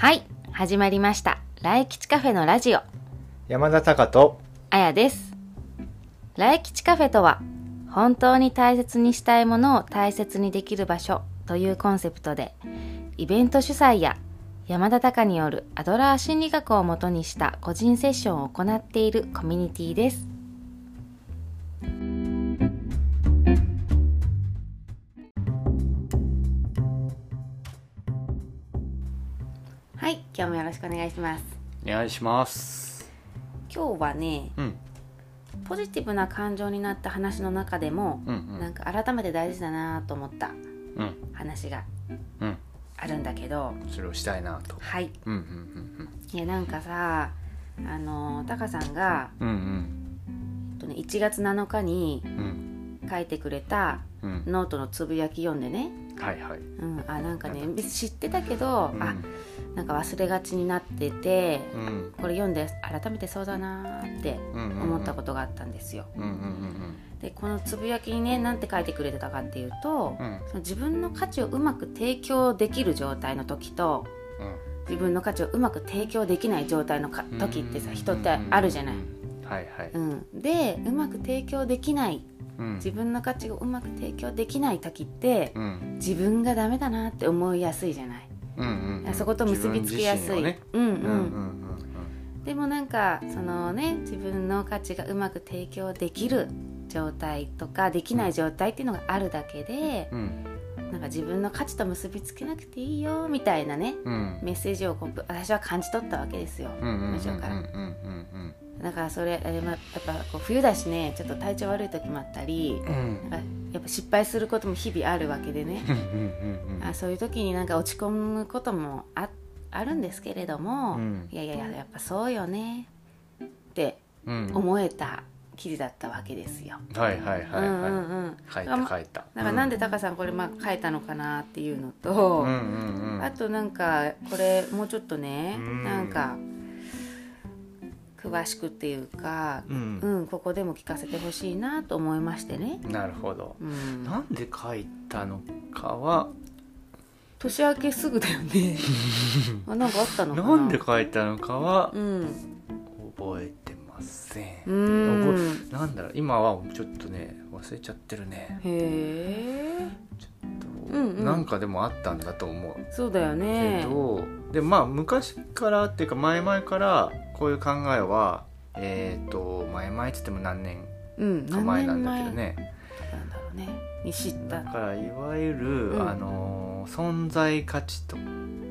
はい始まりました。来吉カフェのラジオ。山田隆とあやです。来吉カフェとは本当に大切にしたいものを大切にできる場所というコンセプトでイベント主催や山田隆によるアドラー心理学をもとにした個人セッションを行っているコミュニティです今日もよろしくお願いします。お願いします。今日はねうん。ポジティブな感情になった話の中でも、うんなんか改めて大事だなと思ったうん。話がうん。あるんだけど。それをしたいなと。はい。うんうんいやなんかさあのタカさんが、うんうん。えっとね、1月7日にうんうん。書いてくれたうん。ノートのつぶやき読んでね、はいはい。うん、あなんかね知ってたけど、うん。あなんか忘れがちになっててうん。これ読んで改めてそうだなーって思ったことがあったんですよ。うんうんうんでこのつぶやきにねなんて書いてくれてたかっていうと、うん。うんその自分の価値をうまく提供できる状態の時と自分の価値をうまく提供できない状態の時ってさ人ってあるじゃない。はいはい。うん、でうまく提供できないうん。自分の価値をうまく提供できない時ってうん。自分がダメだなって思いやすいじゃない。うんうんうん。そこと結びつきやすい。うんうん。うんうんでもなんかそのね自分の価値がうまく提供できる状態とかできない状態っていうのがあるだけで、うん。なんか自分の価値と結びつけなくていいよみたいなねうん。メッセージをこう私は感じ取ったわけですよ、文章からうんうんだからそれあれまやっぱこう冬だしねちょっと体調悪い時もあったりうん。なんかやっぱ失敗することも日々あるわけでね。うんうんうんあそういう時になんか落ち込むこともああるんですけれども、うん。いやいやいややっぱそうよね。ってうん。思えた記事だったわけですよ。はいはいはいうんうんはいうん。書いた書いた。だからなんでタカさんこれまあ書いたのかなっていうのと、うんうんうん。あとなんかこれもうちょっとね、うん。なんか詳しくっていうか、うんうん、ここでも聞かせてほしいなと思いましてね。なるほどうん、なんで書いたのかは？年明けすぐだよね。あなんかあったのかな？なんで書いたのかは？うん。覚えてませんうん。なんだろう今はちょっとね忘れちゃってるねへえ。とうんうんなんかでもあったんだと思うそうだよねけ。どでまあ昔からっていうか前々からこういう考えはえっ、と前々っつっても何年うん。か前なんだけどね前なんだろうね。に知った。だからいわゆる、うんあの存在価値と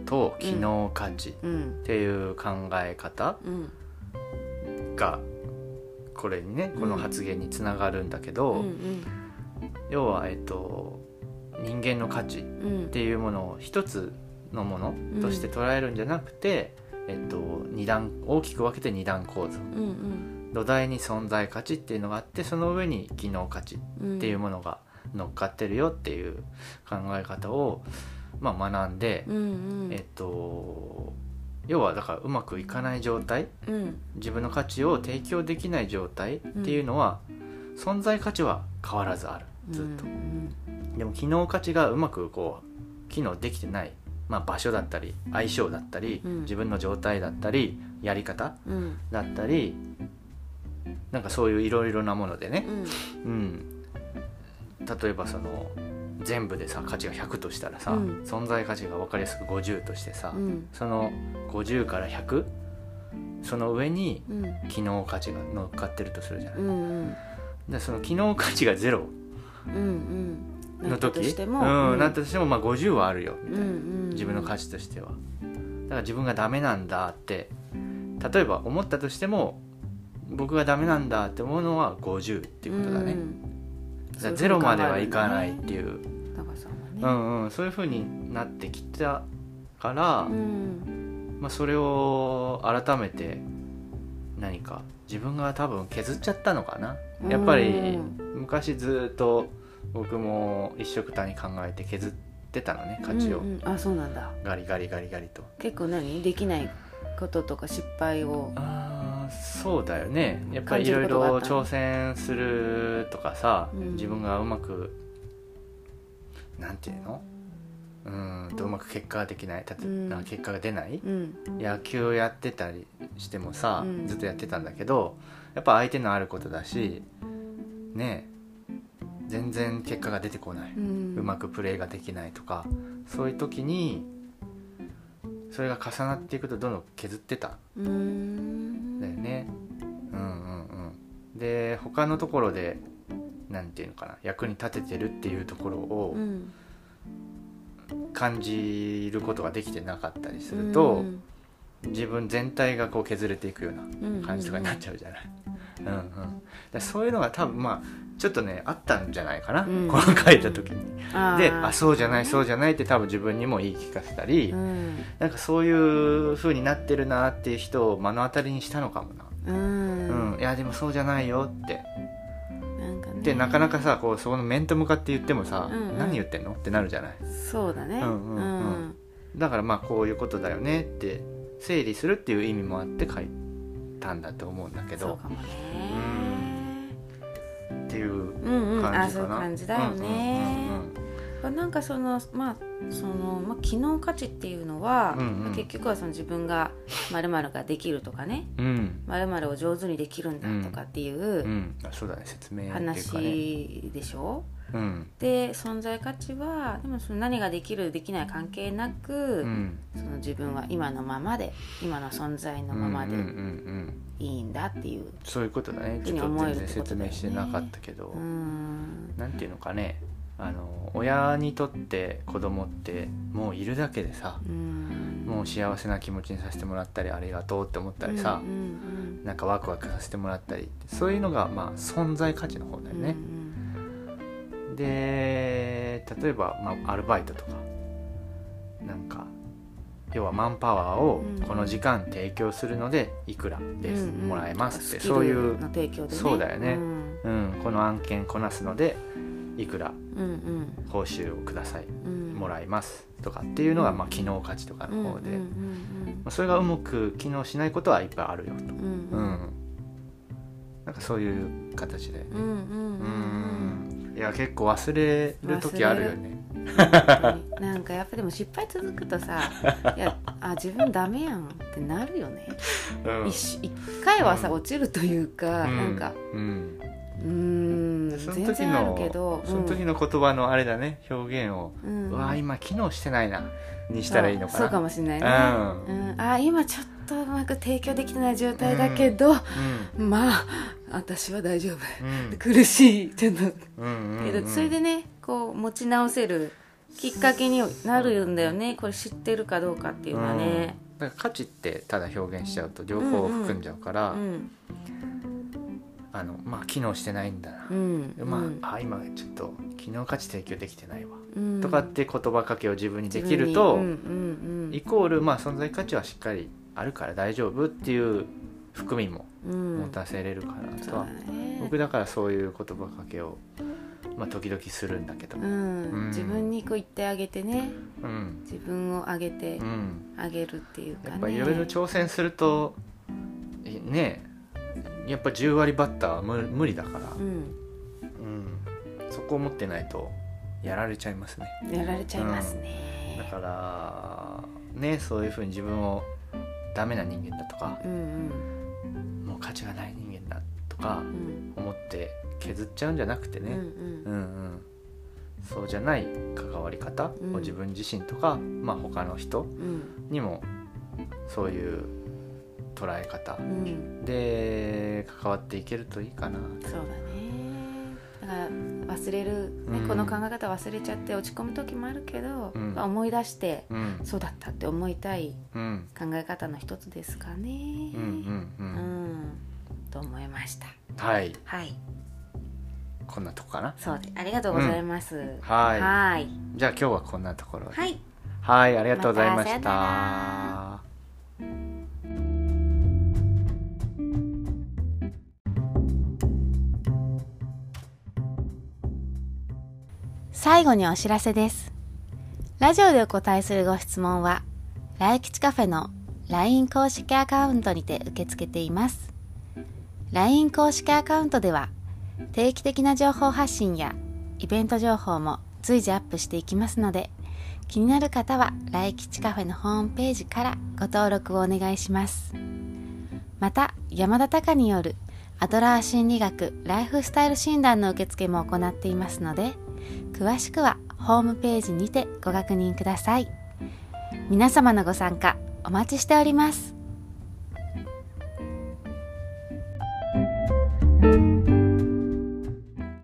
と機能価値っうん。ていう考え方うん。がこれにねこの発言につながるんだけど、うんうん要は、えっと、人間の価値っうん。ていうものを一つのものとして捉えるんじゃなくて、えっと、二段大きく分けて二段構造うんうん土台に存在価値っていうのがあってその上に機能価値っうん。ていうものが乗っかってるよっていう考え方を、まあ、学んで、うんうん。えっと要はだからうまくいかない状態うん。自分の価値を提供できない状態っていうのは、存在価値は変わらずあるずっと。うんでも機能価値がうまくこう機能できてない、まあ、場所だったり相性だったり、うん自分の状態だったりやり方うん。うん。だったりなんかそういういろいろなものでね、うん。うん、例えばその全部でさ価値が100としたらさ、うん存在価値が分かりやすく50としてさ、うん。その50から100その上にうん。機能価値が乗っかってるとするじゃない、うんうん。でその機能価値がゼロうんうん。のなったと時しても。うん。なったとしてもまあ50はあるよみたいな、うんうん。自分の価値としては。だから自分がダメなんだって例えば思ったとしても僕がダメなんだって思うのは50っていうことだね、んだからゼロまではいかないっていう。タカさんう。んうん。そういうふうになってきたから、うん。まあ、それを改めて何か自分が多分削っちゃったのかな。やっぱりうん昔ずっと僕も一緒くたに考えて削ってたのね価値を。うんうん。あ、そうなんだ。ガリガリガリガリと。結構何？できないこととか失敗を？あーそうだよね。やっぱりい感ろいろ挑戦するとかさ、うん。自分がうまくなんていうの？うんとうまく結果ができない。たと結果が出ない。うん。野球をやってたりしてもさ、うん。ずっとやってたんだけどやっぱ相手のあることだしねえ全然結果が出てこない、ううんまくプレーができないとか。そういう時にそれが重なっていくとどんどん削ってた。だよね。うんうんうん。で他のところでなんていうのかな。役に立ててるっていうところをうん。感じることができてなかったりすると、うん。自分全体がこう削れていくよううんな感じとかになっちゃうじゃない、うんうんでそういうのが多分まあちょっとねあったんじゃないかな、うん。この書いた時に。であそうじゃないそうじゃないって多分自分にも言い聞かせたり、うん。なんかそういう風になってるなっていう人を目の当たりにしたのかもな、うん。うん。いやでもそうじゃないよって。でなかなかさこうそこの面と向かって言ってもさ、うんうん。何言ってんの？ってなるじゃない？そうだね。うんうん。うん。だからまあこういうことだよねって整理するっていう意味もあって書いたんだと思うんだけどっていう感じかな、そういう感じだよね。うんなんかそのまあその、まあ、機能価値っていうのは、うんうん。結局はその自分がまるができるとかね。うん。うんまるを上手にできるんだとかっていううん。あそうだね。説明っていうかね。話でしょ、うん。で存在価値はでもその何ができるできない関係なく、うん。その自分は今のままで今の存在のままでうんうんうんうんいいんだっていうそういうことだね。ちょっとふうに思え全然説明してなかったけど、うーん。なんていうのかね。あの親にとって子供ってもういるだけでさうん。もう幸せな気持ちにさせてもらったりありがとうって思ったりさう、んなんかワクワクさせてもらったりそういうのがまあ存在価値の方だようんね、で例えば、まあ、アルバイトとかなんか要はマンパワーをうんこの時間提供するのでいくらです、うんうん。もらえますってそういうの、提供でね。そうだよね。うん。うん、この案件こなすのでいくらうん報酬をくださいうん。もらいますとかっていうのが、まあ、機能価値とかの方で、まあそれがうまく機能しないことはいっぱいあるよと、うんなんかそういう形でうんうんうん。うんいや結構忘れる時あるよね。なんかやっぱでも失敗続くとさ いやあ自分ダメやんってなるよね、うん。一一回はさうん。落ちるというか、うん。なんかうん。うーんその全時然あるのけどその時の言葉のあれだね表現を、うん。うわ今機能してないなにしたらいいのかな。そうかもしれないね、うん。うん、あ今ちょっとうまく提供できてない状態だけど、まあ私は大丈夫。うん。苦しい。ちょっとうんそれでねこう持ち直せるきっかけになるんだよね。これ知ってるかどうかっていうのはね。うん。だから価値ってただ表現しちゃうと両方含んじゃうから、うん。あのまあ機能してないんだな。う、ん。まうん。ああ今ちょっと機能価値提供できてないわ、うん。とかって言葉かけを自分にできると、自分に。うんうんイコールまあ存在価値はしっかりあるから大丈夫っていう含みもうんうん持たせれるかなと。は、ね。僕だからそういう言葉かけを、まあ、時々するんだけど。自分にこう言ってあげてね。うん、自分をあげてうん、あげるっていうかね。やっぱいろいろ挑戦するとえねやっぱ10割バッターは無無理だから、そこを持ってないとやられちゃいますね。やられちゃいますね。だからねそういうふうに自分をダメな人間だとか。うんうんかうん。思って削っちゃうんじゃなくてね、うんうん。うんうん。そうじゃない関わり方うん。を自分自身とか、まあ他の人うん。にもそういう捉え方うん。で関わっていけるといいかな。そうだね。だから忘れる、ねうん。この考え方忘れちゃって落ち込む時もあるけど、うん。思い出してうん。そうだったって思いたいうん。考え方の一つですかね。うんうんううんんと思いました。はい。はい。こんなとこかな？そうでありがとうございます、はい。はい。じゃあ今日はこんなところで。はい。はいありがとうございましまたさよたな最後にお知らせです。ラジオでお答えするご質問は、来吉カフェの LINE 公式アカウントにて受け付けています。LINE 公式アカウントでは、定期的な情報発信やイベント情報も随時アップしていきますので、気になる方は来吉カフェのホームページからご登録をお願いします。また山田隆によるアドラー心理学ライフスタイル診断の受付も行っていますので詳しくはホームページにてご確認ください。皆様のご参加お待ちしております。